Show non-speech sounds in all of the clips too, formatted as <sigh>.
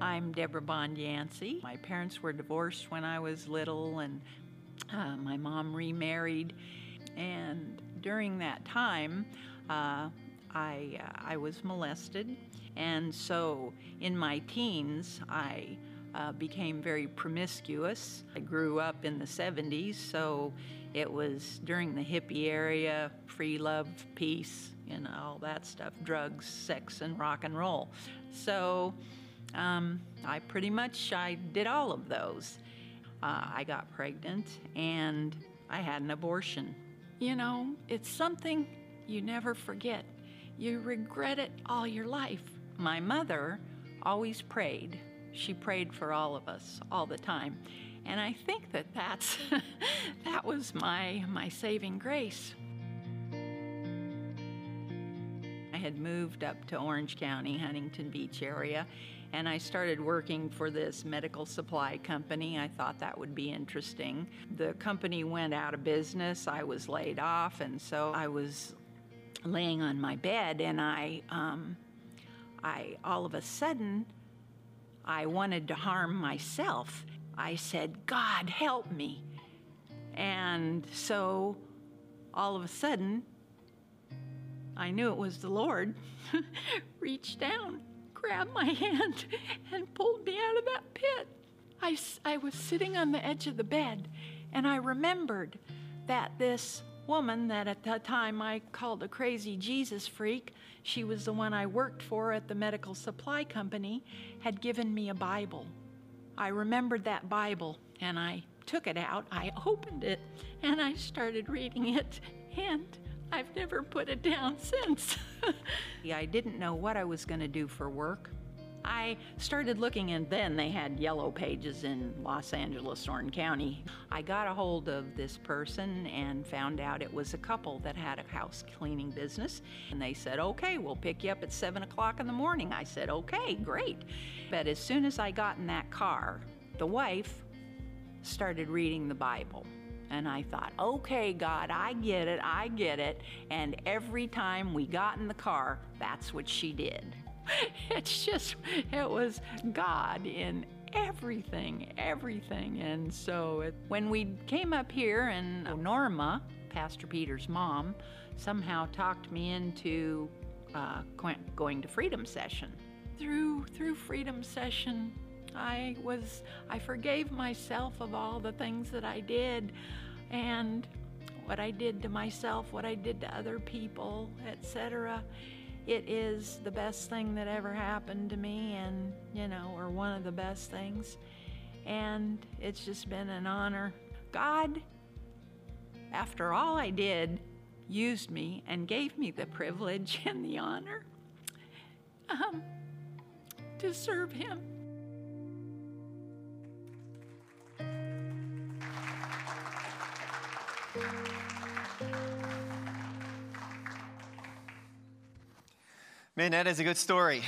I'm Deborah Bond Yancey. My parents were divorced when I was little, and uh, my mom remarried. And during that time, uh, I, uh, I was molested. And so in my teens, I uh, became very promiscuous. I grew up in the 70s, so it was during the hippie area, free love, peace, you know, all that stuff, drugs, sex, and rock and roll. So um, I pretty much I did all of those. Uh, I got pregnant and I had an abortion. You know, it's something you never forget. You regret it all your life. My mother always prayed. She prayed for all of us all the time. And I think that that's <laughs> that was my my saving grace. I had moved up to Orange County, Huntington Beach area, and I started working for this medical supply company. I thought that would be interesting. The company went out of business. I was laid off, and so I was laying on my bed, and I, um, I all of a sudden, I wanted to harm myself. I said, God, help me. And so all of a sudden, I knew it was the Lord, <laughs> reached down, grabbed my hand, and pulled me out of that pit. I, I was sitting on the edge of the bed, and I remembered that this woman that at that time I called a crazy Jesus freak, she was the one I worked for at the medical supply company, had given me a Bible. I remembered that Bible and I took it out, I opened it, and I started reading it, and I've never put it down since. <laughs> yeah, I didn't know what I was going to do for work. I started looking, and then they had yellow pages in Los Angeles, Orange County. I got a hold of this person and found out it was a couple that had a house cleaning business. And they said, okay, we'll pick you up at 7 o'clock in the morning. I said, okay, great. But as soon as I got in that car, the wife started reading the Bible. And I thought, okay, God, I get it, I get it. And every time we got in the car, that's what she did. <laughs> it's just, it was God in everything, everything. And so it, when we came up here, and Norma, Pastor Peter's mom, somehow talked me into uh, going to Freedom Session. Through through Freedom Session, I was I forgave myself of all the things that I did, and what I did to myself, what I did to other people, etc it is the best thing that ever happened to me, and, you know, or one of the best things. And it's just been an honor. God, after all I did, used me and gave me the privilege <laughs> and the honor um, to serve Him. Man, that is a good story.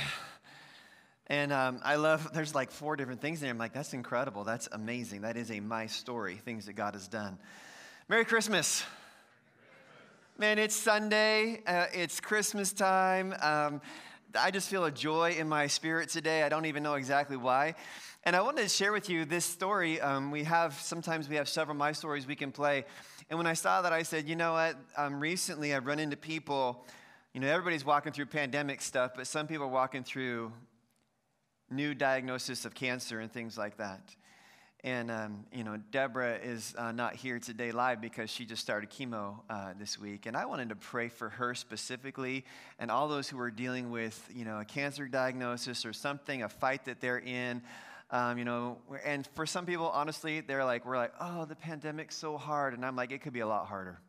And um, I love, there's like four different things in there. I'm like, that's incredible. That's amazing. That is a my story, things that God has done. Merry Christmas. Man, it's Sunday. Uh, it's Christmas time. Um, I just feel a joy in my spirit today. I don't even know exactly why. And I wanted to share with you this story. Um, we have, sometimes we have several my stories we can play. And when I saw that, I said, you know what? Um, recently, I've run into people you know, everybody's walking through pandemic stuff, but some people are walking through new diagnosis of cancer and things like that. And, um, you know, Deborah is uh, not here today live because she just started chemo uh, this week. And I wanted to pray for her specifically and all those who are dealing with, you know, a cancer diagnosis or something, a fight that they're in. Um, you know, and for some people, honestly, they're like, we're like, oh, the pandemic's so hard. And I'm like, it could be a lot harder.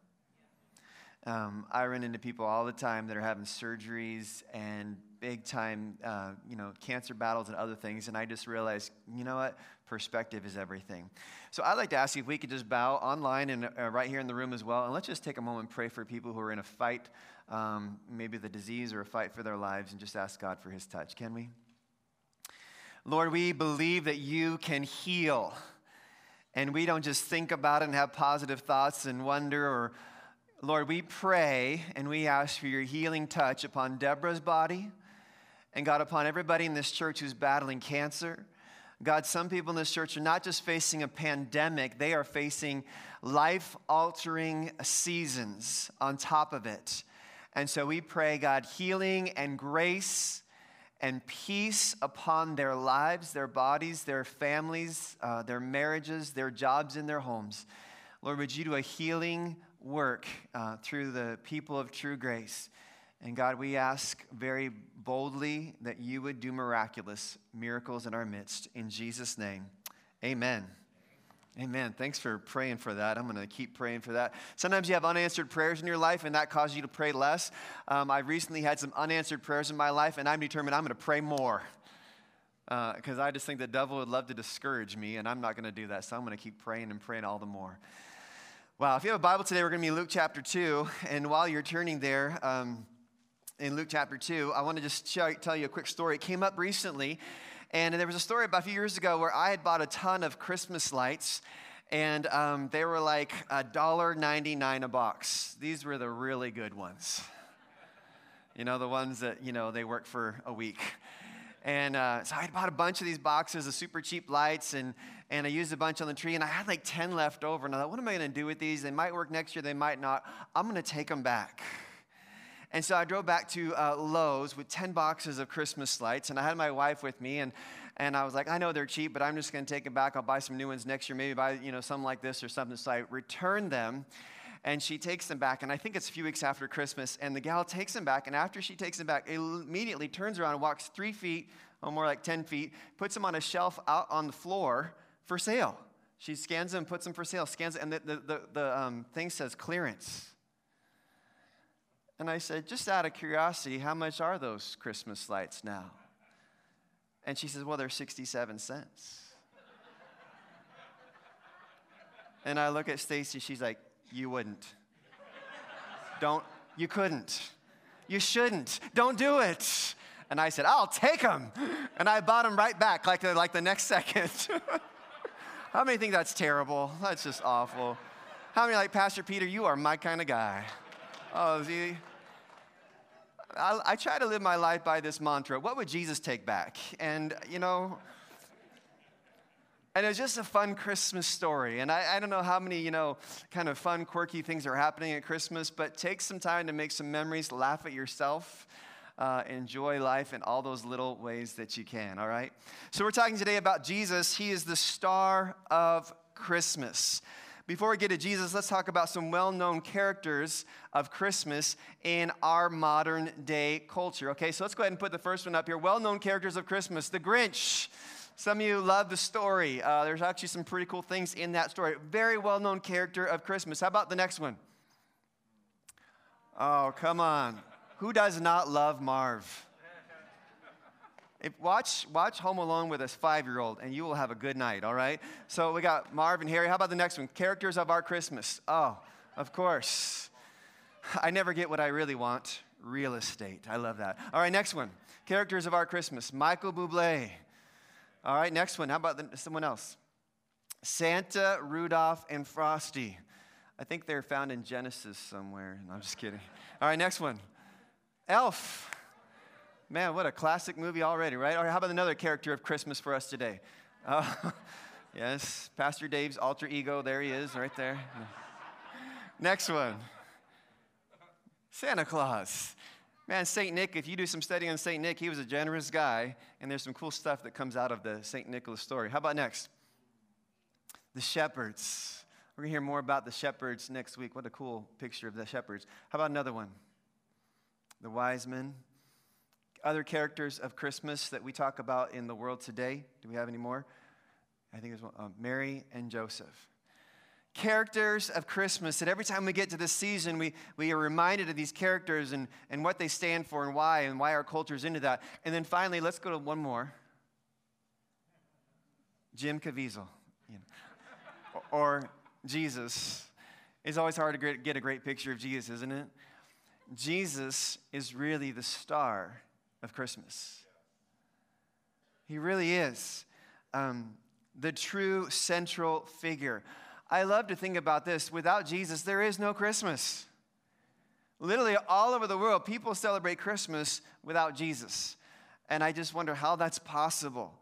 Um, I run into people all the time that are having surgeries and big time, uh, you know, cancer battles and other things. And I just realized, you know what? Perspective is everything. So I'd like to ask you if we could just bow online and uh, right here in the room as well. And let's just take a moment and pray for people who are in a fight, um, maybe the disease or a fight for their lives, and just ask God for his touch. Can we? Lord, we believe that you can heal. And we don't just think about it and have positive thoughts and wonder or Lord, we pray and we ask for your healing touch upon Deborah's body And God, upon everybody in this church who's battling cancer, God, some people in this church are not just facing a pandemic, they are facing life altering seasons on top of it. And so we pray, God, healing and grace and peace upon their lives, their bodies, their families, uh, their marriages, their jobs, and their homes. Lord, would you do a healing work uh, through the people of true grace? And God, we ask very boldly that you would do miraculous miracles in our midst. In Jesus' name, amen. Amen. Thanks for praying for that. I'm going to keep praying for that. Sometimes you have unanswered prayers in your life, and that causes you to pray less. Um, I recently had some unanswered prayers in my life, and I'm determined I'm going to pray more because uh, I just think the devil would love to discourage me, and I'm not going to do that. So I'm going to keep praying and praying all the more. Wow. If you have a Bible today, we're going to be Luke chapter 2. And while you're turning there, um, in Luke chapter 2, I want to just tell you a quick story. It came up recently, and there was a story about a few years ago where I had bought a ton of Christmas lights, and um, they were like $1.99 a box. These were the really good ones. You know, the ones that, you know, they work for a week. And uh, so I bought a bunch of these boxes of super cheap lights, and, and I used a bunch on the tree, and I had like 10 left over. And I thought, what am I going to do with these? They might work next year, they might not. I'm going to take them back. And so I drove back to uh, Lowe's with 10 boxes of Christmas lights, and I had my wife with me, and, and I was like, I know they're cheap, but I'm just to take them back. I'll buy some new ones next year, maybe buy, you know, something like this or something. So I returned them, and she takes them back, and I think it's a few weeks after Christmas, and the gal takes them back, and after she takes them back, immediately turns around and walks three feet, or more like 10 feet, puts them on a shelf out on the floor for sale. She scans them, puts them for sale, scans it, and the, the, the, the um, thing says clearance. And I said, just out of curiosity, how much are those Christmas lights now? And she says, well, they're 67 cents. and I look at Stacy, she's like, you wouldn't. Don't, you couldn't. You shouldn't. Don't do it. And I said, I'll take them. And I bought them right back, like the, like the next <laughs> second. How many think that's terrible? That's just awful. How many like, Pastor Peter, you are my kind of guy? Oh, see? I, I try to live my life by this mantra what would Jesus take back? And, you know, and it's just a fun Christmas story. And I, I, don't know how many, you know, kind of fun, quirky things are happening at Christmas, but take some time to make some memories, laugh at yourself, uh, enjoy life in all those little ways that you can, all right? So we're talking today about Jesus. He is the star of Christmas. Before we get to Jesus, let's talk about some well known characters of Christmas in our modern day culture. Okay, so let's go ahead and put the first one up here. Well known characters of Christmas The Grinch. Some of you love the story. Uh, there's actually some pretty cool things in that story. Very well known character of Christmas. How about the next one? Oh, come on. Who does not love Marv? If, watch, watch Home Alone with a five year old, and you will have a good night, all right? So we got Marv and Harry. How about the next one? Characters of our Christmas. Oh, of course. I never get what I really want real estate. I love that. All right, next one. Characters of our Christmas. Michael Bublé. All right, next one. How about the, someone else? Santa, Rudolph, and Frosty. I think they're found in Genesis somewhere. No, I'm just kidding. All right, next one. Elf. Man, what a classic movie already, right? How about another character of Christmas for us today? Uh, <laughs> yes, Pastor Dave's alter ego. There he is, right there. Next one Santa Claus. Man, St. Nick, if you do some study on St. Nick, he was a generous guy, and there's some cool stuff that comes out of the St. Nicholas story. How about next? The shepherds. We're going to hear more about the shepherds next week. What a cool picture of the shepherds. How about another one? The wise men other characters of Christmas that we talk about in the world today? Do we have any more? I think there's one. Uh, Mary and Joseph. Characters of Christmas that every time we get to this season, we, we are reminded of these characters and, and what they stand for and why, and why our culture is into that. And then finally, let's go to one more Jim Caviezel. You know. <laughs> or Jesus. It's always hard to get a great picture of Jesus, isn't it? Jesus is really the star of Christmas. He really is um, the true central figure. I love to think about this. Without Jesus, there is no Christmas. Literally, all over the world, people celebrate Christmas without Jesus. And I just wonder how that's possible.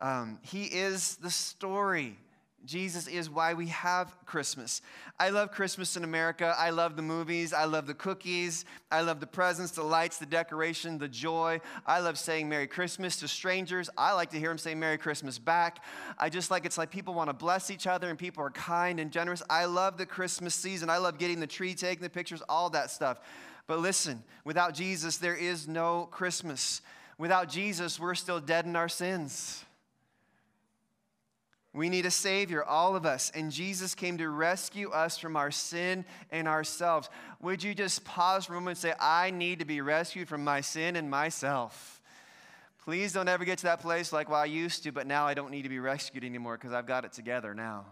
Um, he is the story. Jesus is why we have Christmas. I love Christmas in America. I love the movies. I love the cookies. I love the presents, the lights, the decoration, the joy. I love saying Merry Christmas to strangers. I like to hear them say Merry Christmas back. I just like it's like people want to bless each other and people are kind and generous. I love the Christmas season. I love getting the tree, taking the pictures, all that stuff. But listen, without Jesus, there is no Christmas. Without Jesus, we're still dead in our sins. We need a Savior, all of us. And Jesus came to rescue us from our sin and ourselves. Would you just pause for a moment and say, I need to be rescued from my sin and myself? Please don't ever get to that place like, well, I used to, but now I don't need to be rescued anymore because I've got it together now.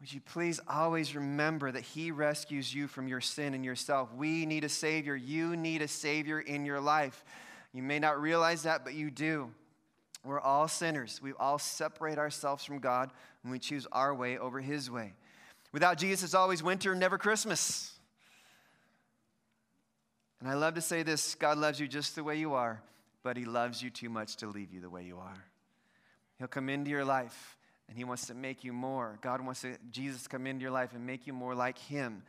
Would you please always remember that He rescues you from your sin and yourself? We need a Savior. You need a Savior in your life. You may not realize that, but you do. We're all sinners. We all separate ourselves from God when we choose our way over His way. Without Jesus, it's always winter, never Christmas. And I love to say this God loves you just the way you are, but He loves you too much to leave you the way you are. He'll come into your life and He wants to make you more. God wants to, Jesus to come into your life and make you more like Him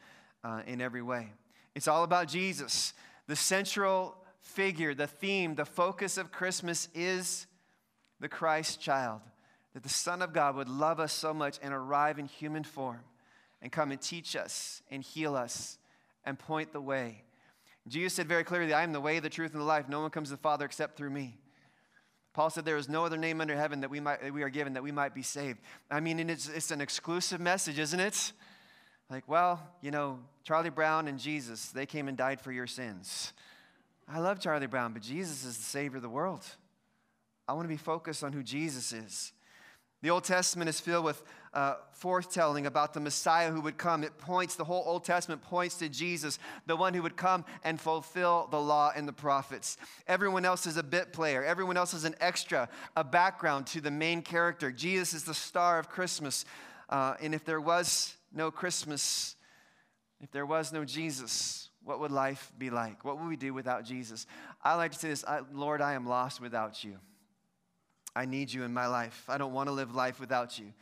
uh, in every way. It's all about Jesus. The central figure, the theme, the focus of Christmas is the Christ child, that the Son of God would love us so much and arrive in human form and come and teach us and heal us and point the way. Jesus said very clearly, I am the way, the truth, and the life. No one comes to the Father except through me. Paul said, There is no other name under heaven that we, might, that we are given that we might be saved. I mean, it's, it's an exclusive message, isn't it? Like, well, you know, Charlie Brown and Jesus, they came and died for your sins. I love Charlie Brown, but Jesus is the Savior of the world. I want to be focused on who Jesus is. The Old Testament is filled with uh, foretelling about the Messiah who would come. It points, the whole Old Testament points to Jesus, the one who would come and fulfill the law and the prophets. Everyone else is a bit player, everyone else is an extra, a background to the main character. Jesus is the star of Christmas. Uh, and if there was no Christmas, if there was no Jesus, what would life be like? What would we do without Jesus? I like to say this Lord, I am lost without you. I need you in my life. I don't want to live life without you.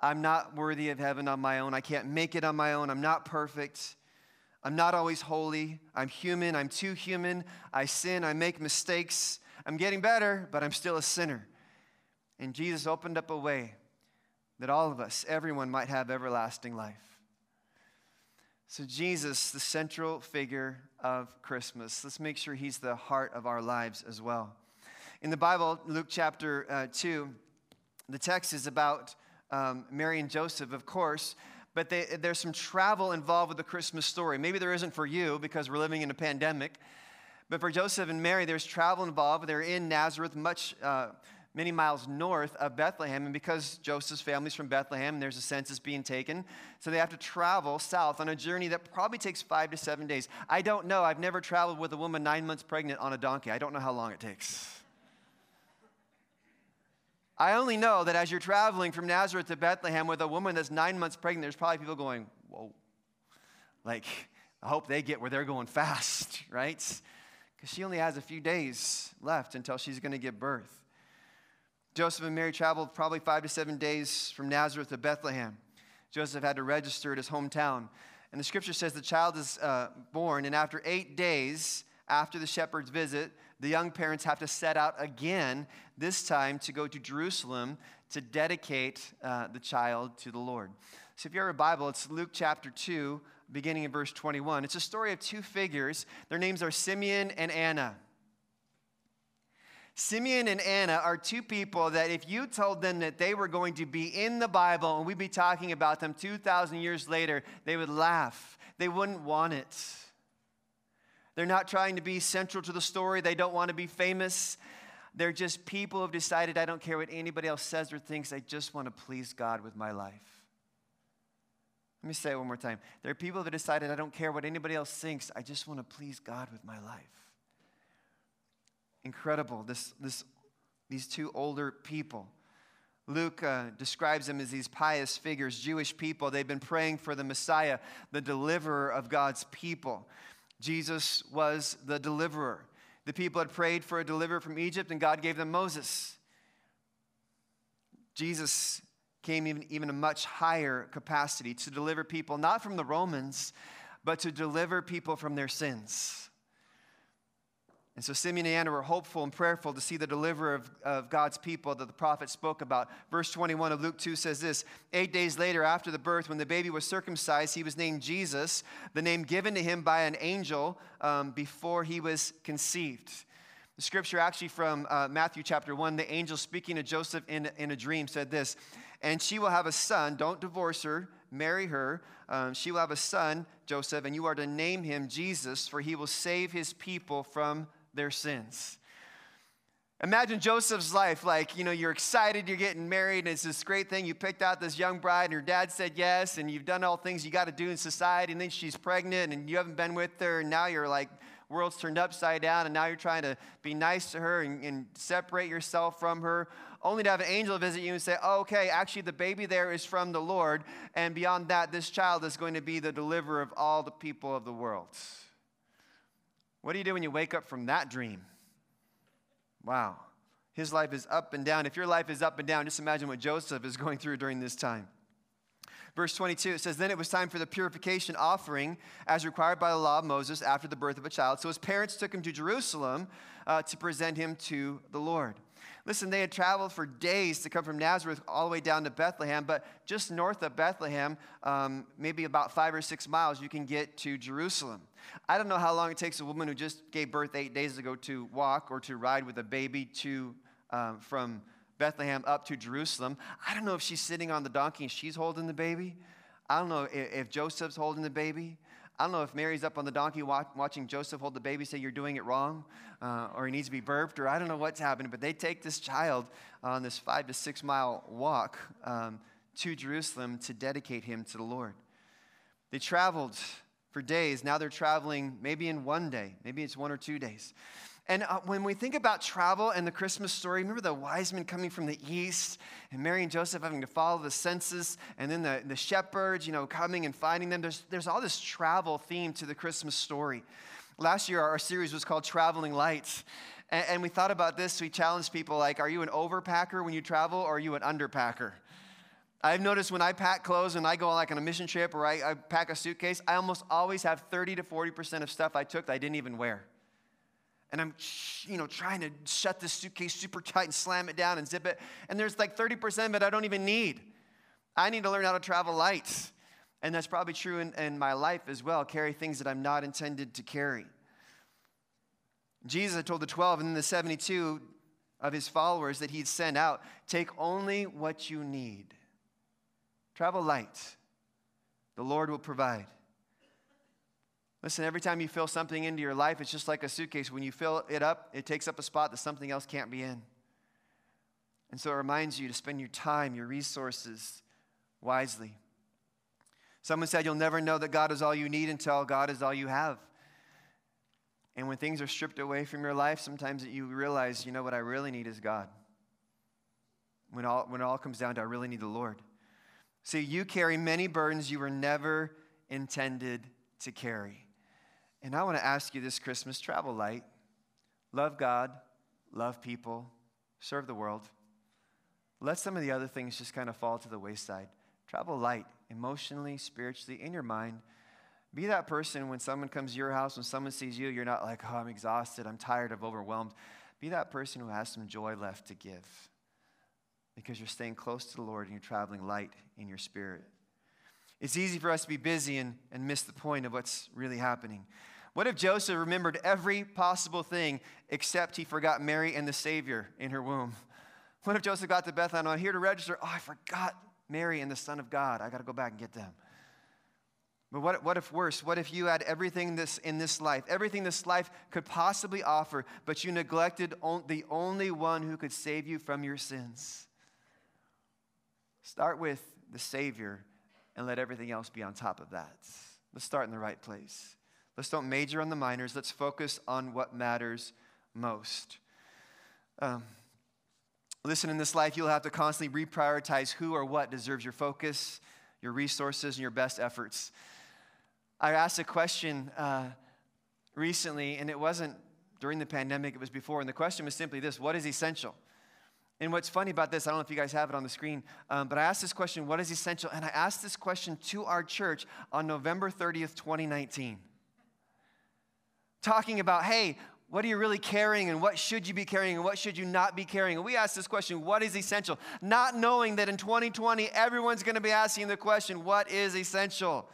I'm not worthy of heaven on my own. I can't make it on my own. I'm not perfect. I'm not always holy. I'm human. I'm too human. I sin. I make mistakes. I'm getting better, but I'm still a sinner. And Jesus opened up a way that all of us, everyone, might have everlasting life. So, Jesus, the central figure of Christmas, let's make sure he's the heart of our lives as well. In the Bible, Luke chapter uh, 2, the text is about um, Mary and Joseph, of course, but they, there's some travel involved with the Christmas story. Maybe there isn't for you because we're living in a pandemic, but for Joseph and Mary, there's travel involved. They're in Nazareth, much. Uh, many miles north of Bethlehem. And because Joseph's family's from Bethlehem, there's a census being taken. So they have to travel south on a journey that probably takes five to seven days. I don't know. I've never traveled with a woman nine months pregnant on a donkey. I don't know how long it takes. I only know that as you're traveling from Nazareth to Bethlehem with a woman that's nine months pregnant, there's probably people going, whoa. Like, I hope they get where they're going fast, <laughs> right? Because she only has a few days left until she's going to give birth. Joseph and Mary traveled probably five to seven days from Nazareth to Bethlehem. Joseph had to register at his hometown. And the scripture says the child is uh, born, and after eight days after the shepherd's visit, the young parents have to set out again, this time to go to Jerusalem to dedicate uh, the child to the Lord. So if you have a Bible, it's Luke chapter 2, beginning in verse 21. It's a story of two figures. Their names are Simeon and Anna. Simeon and Anna are two people that if you told them that they were going to be in the Bible and we'd be talking about them 2,000 years later, they would laugh. They wouldn't want it. They're not trying to be central to the story. They don't want to be famous. They're just people who've decided, I don't care what anybody else says or thinks, I just want to please God with my life. Let me say it one more time. There are people that decided, I don't care what anybody else thinks, I just want to please God with my life. Incredible, this, this, these two older people. Luke uh, describes them as these pious figures, Jewish people. They've been praying for the Messiah, the deliverer of God's people. Jesus was the deliverer. The people had prayed for a deliverer from Egypt, and God gave them Moses. Jesus came even, even a much higher capacity to deliver people, not from the Romans, but to deliver people from their sins. And so Simeon and Anna were hopeful and prayerful to see the deliverer of, of God's people that the prophet spoke about. Verse 21 of Luke 2 says this Eight days later, after the birth, when the baby was circumcised, he was named Jesus, the name given to him by an angel um, before he was conceived. The scripture, actually from uh, Matthew chapter 1, the angel speaking to Joseph in, in a dream said this And she will have a son, don't divorce her, marry her. Um, she will have a son, Joseph, and you are to name him Jesus, for he will save his people from their sins. Imagine Joseph's life like, you know, you're excited, you're getting married, and it's this great thing. You picked out this young bride, and your dad said yes, and you've done all things you got to do in society, and then she's pregnant, and you haven't been with her, and now you're like, world's turned upside down, and now you're trying to be nice to her and, and separate yourself from her, only to have an angel visit you and say, oh, okay, actually, the baby there is from the Lord, and beyond that, this child is going to be the deliverer of all the people of the world. What do you do when you wake up from that dream? Wow. His life is up and down. If your life is up and down, just imagine what Joseph is <laughs> going through during this time. Verse 22, it says, Then it was time for the purification offering as required by the law of Moses after the birth of a child. So his parents took him to Jerusalem uh, to present him to the Lord. Listen, they had traveled for days to come from Nazareth all the way down to Bethlehem, but just north of Bethlehem, um, maybe about five or six miles, you can get to Jerusalem. I don't know how long it takes a woman who just gave birth eight days ago to walk or to ride with a baby to um, from Bethlehem up to Jerusalem. I don't know if she's sitting on the donkey and she's holding the baby. I don't know if, if Joseph's holding the baby. I don't know if Mary's up on the donkey watching Joseph hold the baby, say, You're doing it wrong, uh, or he needs to be burped, or I don't know what's happening, but they take this child on this five to six mile walk um, to Jerusalem to dedicate him to the Lord. They traveled for days. Now they're traveling maybe in one day, maybe it's one or two days. And uh, when we think about travel and the Christmas story, remember the wise men coming from the east and Mary and Joseph having to follow the census, and then the, the shepherds, you know, coming and finding them. There's, there's all this travel theme to the Christmas story. Last year, our series was called Traveling Lights. And, and we thought about this. We challenged people like, are you an overpacker when you travel, or are you an underpacker? I've noticed when I pack clothes and I go on like on a mission trip or I, I pack a suitcase, I almost always have 30 to 40% of stuff I took that I didn't even wear and I'm, you know, trying to shut this suitcase super tight and slam it down and zip it. And there's like 30% of it I don't even need. I need to learn how to travel light. And that's probably true in, in my life as well carry things that I'm not intended to carry. Jesus told the 12 and then the 72 of his followers that he'd send out take only what you need. Travel light. The Lord will provide. Listen, every time you fill something into your life, it's just like a suitcase. When you fill it up, it takes up a spot that something else can't be in. And so it reminds you to spend your time, your resources wisely. Someone said you'll never know that God is all you need until God is all you have. And when things are stripped away from your life, sometimes you realize, you know what I really need is God. When, all, when it all comes down to, I really need the Lord. See, you carry many burdens you were never intended to carry. And I want to ask you this Christmas travel light. Love God, love people, serve the world. Let some of the other things just kind of fall to the wayside. Travel light, emotionally, spiritually, in your mind. Be that person when someone comes to your house, when someone sees you, you're not like, oh, I'm exhausted, I'm tired, I'm overwhelmed. Be that person who has some joy left to give because you're staying close to the Lord and you're traveling light in your spirit. It's easy for us to be busy and, and miss the point of what's really happening. What if Joseph remembered every possible thing except he forgot Mary and the Savior in her womb? <laughs> What if Joseph got to Bethlehem? I'm here to register. Oh, I forgot Mary and the Son of God. I got to go back and get them. But what, what if worse? What if you had everything this, in this life, everything this life could possibly offer, but you neglected on, the only one who could save you from your sins? Start with the Savior and let everything else be on top of that. Let's start in the right place. Let's don't major on the minors. Let's focus on what matters most. Um, listen, in this life, you'll have to constantly reprioritize who or what deserves your focus, your resources, and your best efforts. I asked a question uh, recently, and it wasn't during the pandemic, it was before, and the question was simply this what is essential? And what's funny about this, I don't know if you guys have it on the screen, um, but I asked this question, what is essential? And I asked this question to our church on November 30th, 2019. Talking about, hey, what are you really carrying and what should you be carrying and what should you not be carrying? And we asked this question, what is essential? Not knowing that in 2020, everyone's to be asking the question, what is essential?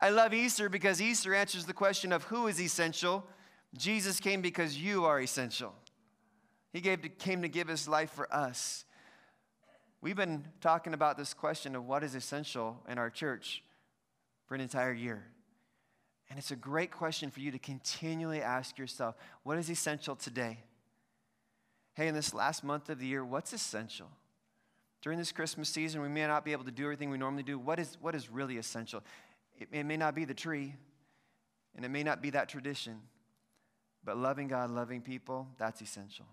I love Easter because Easter answers the question of who is essential. Jesus came because you are essential. He to, came to give his life for us. We've been talking about this question of what is essential in our church for an entire year. And it's a great question for you to continually ask yourself what is essential today? Hey, in this last month of the year, what's essential? During this Christmas season, we may not be able to do everything we normally do. What is, what is really essential? It, it may not be the tree, and it may not be that tradition, but loving God, loving people, that's essential.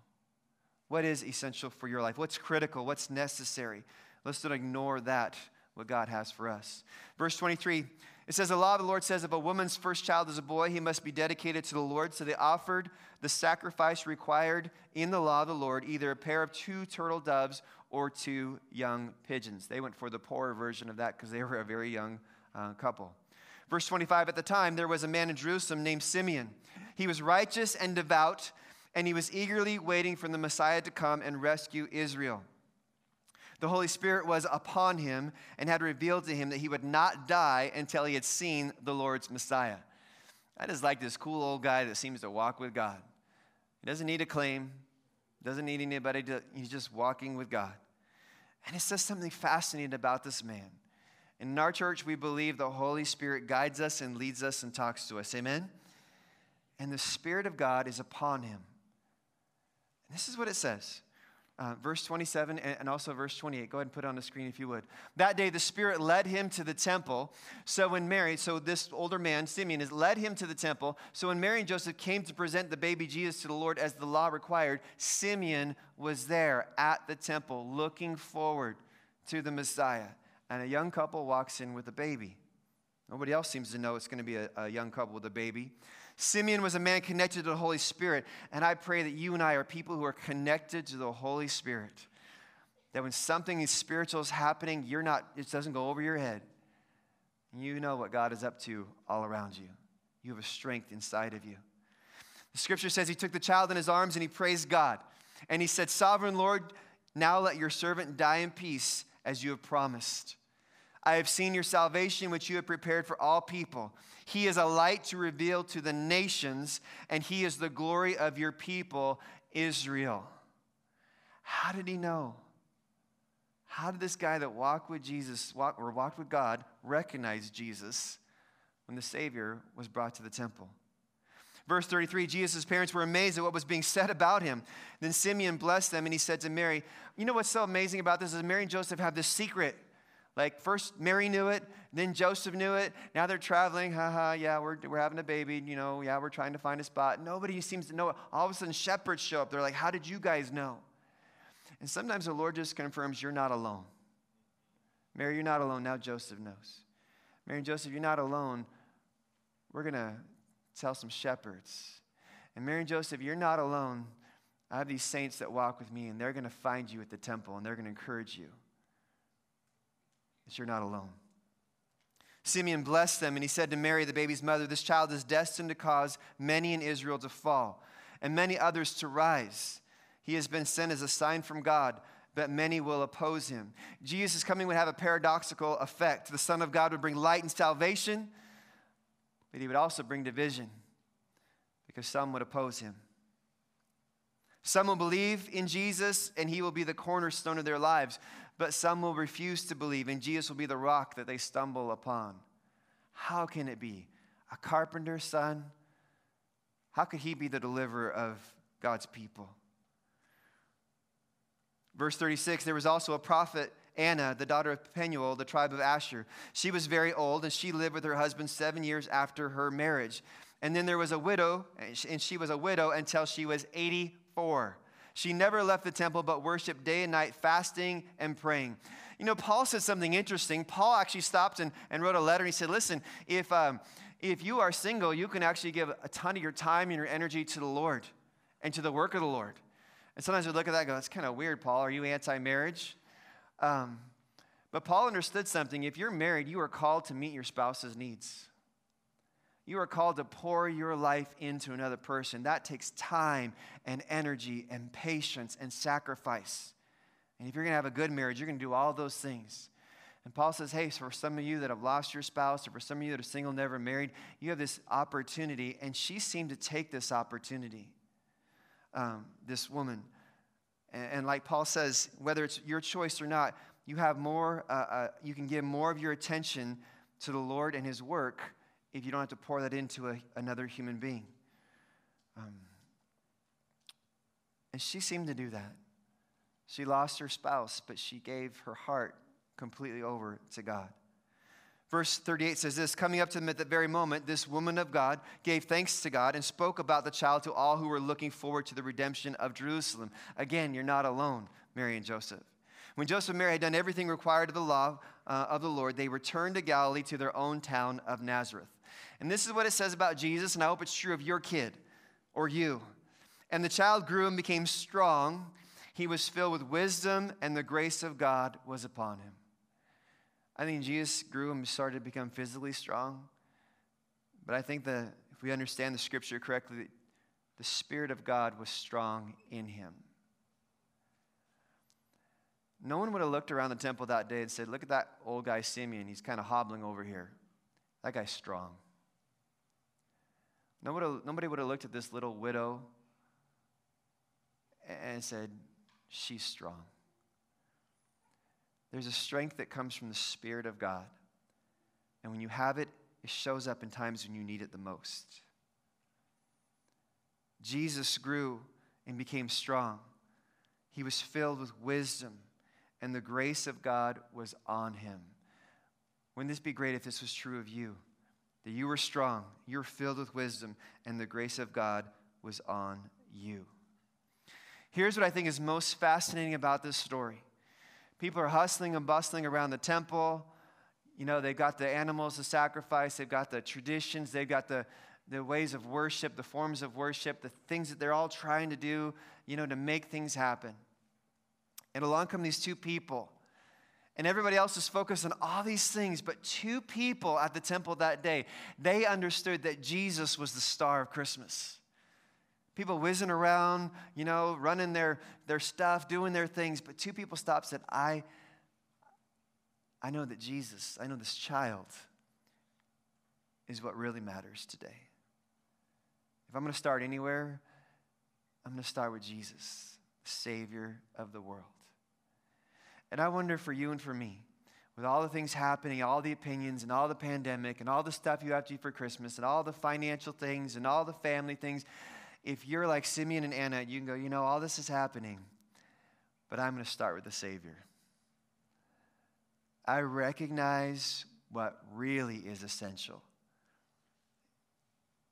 What is essential for your life? What's critical? What's necessary? Let's don't ignore that, what God has for us. Verse 23, it says, The law of the Lord says, if a woman's first child is a boy, he must be dedicated to the Lord. So they offered the sacrifice required in the law of the Lord, either a pair of two turtle doves or two young pigeons. They went for the poorer version of that because they were a very young uh, couple. Verse 25, at the time, there was a man in Jerusalem named Simeon. He was righteous and devout and he was eagerly waiting for the Messiah to come and rescue Israel. The Holy Spirit was upon him and had revealed to him that he would not die until he had seen the Lord's Messiah. I just like this cool old guy that seems to walk with God. He doesn't need a claim, doesn't need anybody to, he's just walking with God. And it says something fascinating about this man. In our church, we believe the Holy Spirit guides us and leads us and talks to us. Amen? And the Spirit of God is upon him. This is what it says. Uh, verse 27 and also verse 28. Go ahead and put it on the screen if you would. That day, the Spirit led him to the temple. So when Mary, so this older man, Simeon, has led him to the temple. So when Mary and Joseph came to present the baby Jesus to the Lord as the law required, Simeon was there at the temple looking forward to the Messiah. And a young couple walks in with a baby. Nobody else seems to know it's going to be a, a young couple with a baby. Simeon was a man connected to the Holy Spirit. And I pray that you and I are people who are connected to the Holy Spirit. That when something spiritual is happening, you're not, it doesn't go over your head. You know what God is up to all around you. You have a strength inside of you. The scripture says he took the child in his arms and he praised God. And he said, Sovereign Lord, now let your servant die in peace as you have promised. I have seen your salvation, which you have prepared for all people. He is a light to reveal to the nations, and he is the glory of your people, Israel. How did he know? How did this guy that walked with Jesus, walk, or walked with God, recognize Jesus when the Savior was brought to the temple? Verse 33 Jesus' parents were amazed at what was being said about him. Then Simeon blessed them and he said to Mary, You know what's so amazing about this is Mary and Joseph have this secret. Like, first Mary knew it, then Joseph knew it. Now they're traveling. Haha, yeah, we're, we're having a baby. You know, yeah, we're trying to find a spot. Nobody seems to know it. All of a sudden, shepherds show up. They're like, How did you guys know? And sometimes the Lord just confirms you're not alone. Mary, you're not alone. Now Joseph knows. Mary and Joseph, you're not alone. We're going to tell some shepherds. And Mary and Joseph, you're not alone. I have these saints that walk with me, and they're going to find you at the temple, and they're going to encourage you you're not alone. Simeon blessed them, and he said to Mary, the baby's mother, This child is destined to cause many in Israel to fall, and many others to rise. He has been sent as a sign from God, but many will oppose him. Jesus' coming would have a paradoxical effect. The Son of God would bring light and salvation, but he would also bring division because some would oppose him. Some will believe in Jesus, and he will be the cornerstone of their lives but some will refuse to believe, and Jesus will be the rock that they stumble upon. How can it be? A carpenter's son? How could he be the deliverer of God's people? Verse 36 there was also a prophet, Anna, the daughter of Penuel, the tribe of Asher. She was very old, and she lived with her husband seven years after her marriage. And then there was a widow, and she was a widow until she was 84. She never left the temple but worshiped day and night, fasting and praying. You know, Paul said something interesting. Paul actually stopped and, and wrote a letter. And he said, Listen, if, um, If you are single, you can actually give a ton of your time and your energy to the Lord and to the work of the Lord. And sometimes we look at that and go, that's kind of weird, Paul. Are you anti marriage? Um, but Paul understood something. If you're married, you are called to meet your spouse's needs. You are called to pour your life into another person. That takes time and energy and patience and sacrifice. And if you're going to have a good marriage, you're going to do all those things. And Paul says, hey, for some of you that have lost your spouse, or for some of you that are single, never married, you have this opportunity. And she seemed to take this opportunity, um, this woman. And, and, like Paul says, whether it's your choice or not, you have more, uh, uh, you can give more of your attention to the Lord and his work if you don't have to pour that into a, another human being. Um, and she seemed to do that. She lost her spouse, but she gave her heart completely over to God. Verse 38 says this Coming up to them at that very moment, this woman of God gave thanks to God and spoke about the child to all who were looking forward to the redemption of Jerusalem. Again, you're not alone, Mary and Joseph. When Joseph and Mary had done everything required of the law uh, of the Lord, they returned to Galilee to their own town of Nazareth. And this is what it says about Jesus, and I hope it's true of your kid or you. And the child grew and became strong. He was filled with wisdom, and the grace of God was upon him. I think Jesus grew and started to become physically strong. But I think that if we understand the scripture correctly, the Spirit of God was strong in him. No one would have looked around the temple that day and said, Look at that old guy, Simeon. He's kind of hobbling over here. That guy's strong. Nobody, would have looked at this little widow and said, She's strong. There's a strength that comes from the Spirit of God. And when you have it, it shows up in times when you need it the most. Jesus grew and became strong. He was filled with wisdom, and the grace of God was on him. Wouldn't this be great if this was true of you? That you were strong, you were filled with wisdom, and the grace of God was on you. Here's what I think is most fascinating about this story people are hustling and bustling around the temple. You know, they've got the animals to sacrifice, they've got the traditions, they've got the, the ways of worship, the forms of worship, the things that they're all trying to do, you know, to make things happen. And along come these two people and everybody else is focused on all these things. But two people at the temple that day, they understood that Jesus was the star of Christmas. People whizzing around, you know, running their, their stuff, doing their things. But two people stopped said, I, I know that Jesus, I know this child is what really matters today. If I'm going to start anywhere, I'm going to start with Jesus, the Savior of the world. And I wonder for you and for me, with all the things happening, all the opinions, and all the pandemic, and all the stuff you have to do for Christmas, and all the financial things, and all the family things, if you're like Simeon and Anna, you can go, you know, all this is happening, but I'm going to start with the Savior. I recognize what really is essential,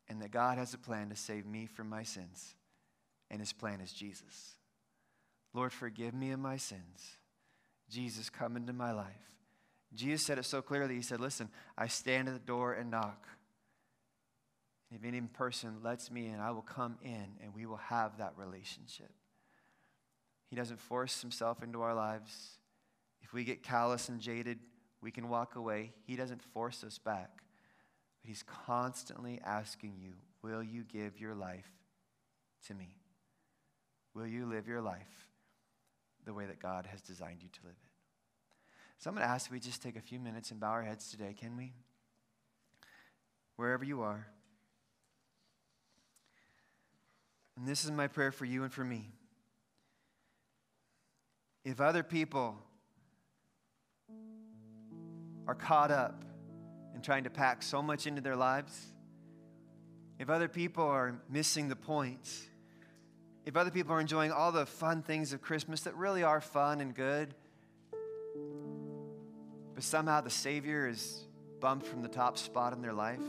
and that God has a plan to save me from my sins, and His plan is Jesus. Lord, forgive me of my sins. Jesus, come into my life. Jesus said it so clearly. He said, Listen, I stand at the door and knock. If any person lets me in, I will come in and we will have that relationship. He doesn't force himself into our lives. If we get callous and jaded, we can walk away. He doesn't force us back. But he's constantly asking you, Will you give your life to me? Will you live your life the way that God has designed you to live it. So I'm going to ask if we just take a few minutes and bow our heads today, can we? Wherever you are. And this is my prayer for you and for me. If other people are caught up in trying to pack so much into their lives, if other people are missing the point, if other people are enjoying all the fun things of Christmas that really are fun and good, but somehow the Savior is bumped from the top spot in their life,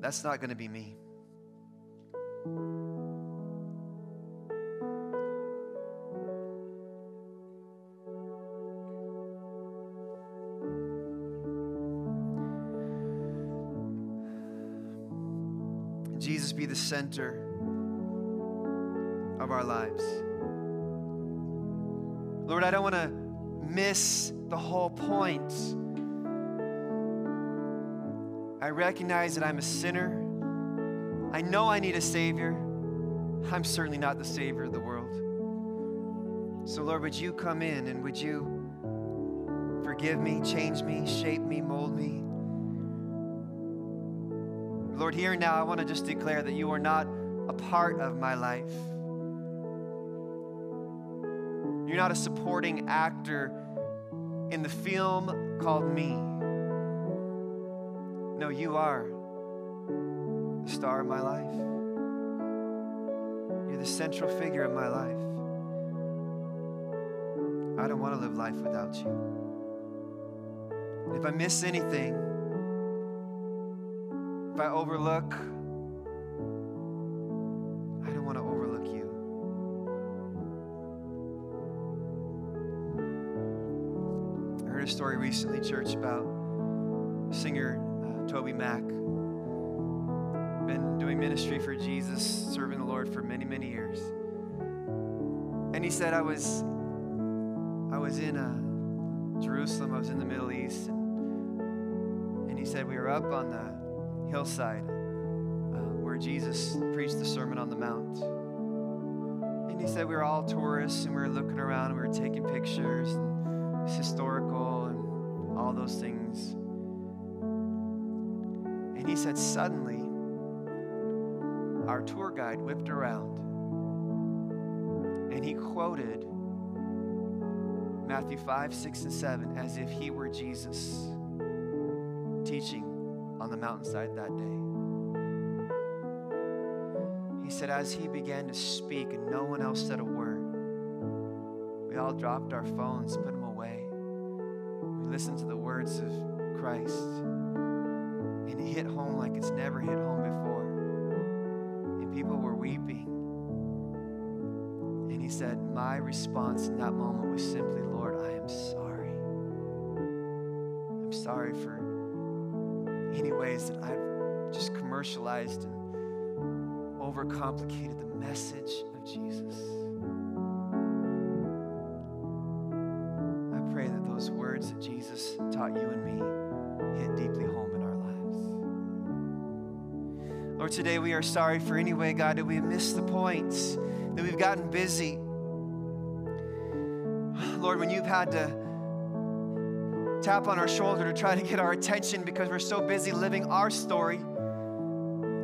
that's not going to be me. Jesus be the center of our lives. Lord, I don't want to miss the whole point. I recognize that I'm a sinner. I know I need a Savior. I'm certainly not the Savior of the world. So, Lord, would you come in and would you forgive me, change me, shape me, mold me? Lord, here and now, I want to just declare that you are not a part of my life. You're not a supporting actor in the film called Me. No, you are the star of my life. You're the central figure of my life. I don't want to live life without you. If I miss anything, if I overlook, heard a story recently, church, about singer uh, TobyMac. Been doing ministry for Jesus, serving the Lord for many, many years. And he said, I was, I was in uh, Jerusalem, I was in the Middle East, and, and he said, we were up on the hillside uh, where Jesus preached the Sermon on the Mount. And he said, we were all tourists and we were looking around and we were taking pictures, it's historical and all those things. And he said, suddenly, our tour guide whipped around and he quoted Matthew 5, 6, and 7 as if he were Jesus teaching on the mountainside that day. He said, as he began to speak and no one else said a word, we all dropped our phones, put listened to the words of Christ, and it hit home like it's never hit home before. And people were weeping. And he said, My response in that moment was simply, Lord, I am sorry. I'm sorry for any ways that I've just commercialized and overcomplicated the message of Jesus. You and me hit deeply home in our lives. Lord, today we are sorry for any way, God, that we have missed the points, that we've gotten busy. Lord, when you've had to tap on our shoulder to try to get our attention because we're so busy living our story,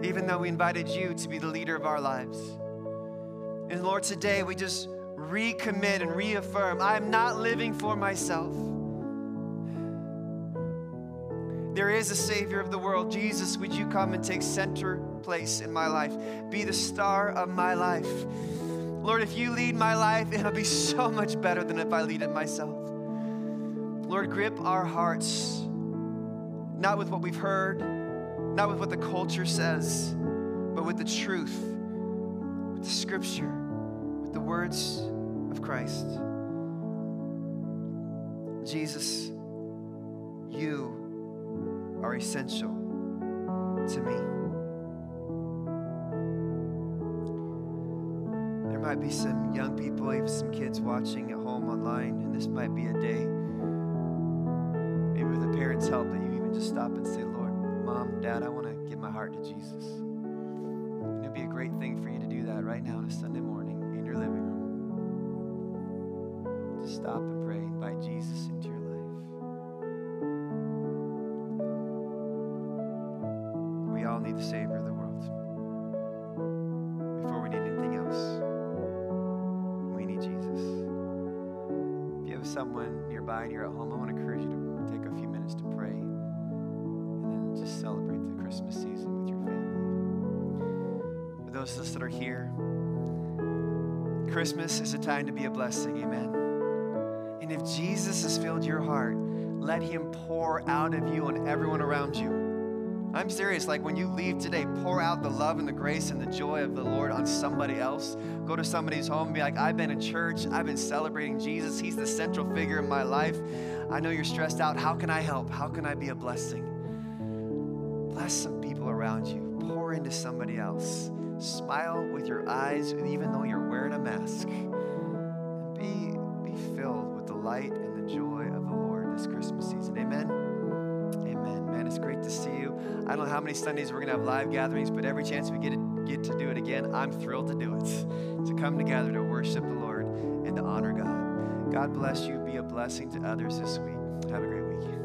even though we invited you to be the leader of our lives. And Lord, today we just recommit and reaffirm I am not living for myself. There is a Savior of the world. Jesus, would you come and take center place in my life? Be the star of my life. Lord, if you lead my life, it'll be so much better than if I lead it myself. Lord, grip our hearts, not with what we've heard, not with what the culture says, but with the truth, with the scripture, with the words of Christ. Jesus, you are essential to me. There might be some young people, even some kids watching at home online, and this might be a day, maybe with a parent's help, that you even just stop and say, Lord, Mom, Dad, I want to give my heart to Jesus. And it'd be a great thing for you to do that right now on a Sunday morning in your living room. Just stop and pray, invite Jesus into your the Savior of the world. Before we need anything else, we need Jesus. If you have someone nearby and you're at home, I want to encourage you to take a few minutes to pray and then just celebrate the Christmas season with your family. For those of us that are here, Christmas is a time to be a blessing, amen. And if Jesus has filled your heart, let him pour out of you on everyone around you. I'm serious. Like when you leave today, pour out the love and the grace and the joy of the Lord on somebody else. Go to somebody's home and be like, I've been in church. I've been celebrating Jesus. He's the central figure in my life. I know you're stressed out. How can I help? How can I be a blessing? Bless some people around you. pour into somebody else. Smile with your eyes, even though you're wearing a mask. And be, be filled with the light I don't know how many Sundays we're going to have live gatherings, but every chance we get, it, get to do it again, I'm thrilled to do it. <laughs> To come together to worship the Lord and to honor God. God bless you. Be a blessing to others this week. Have a great week.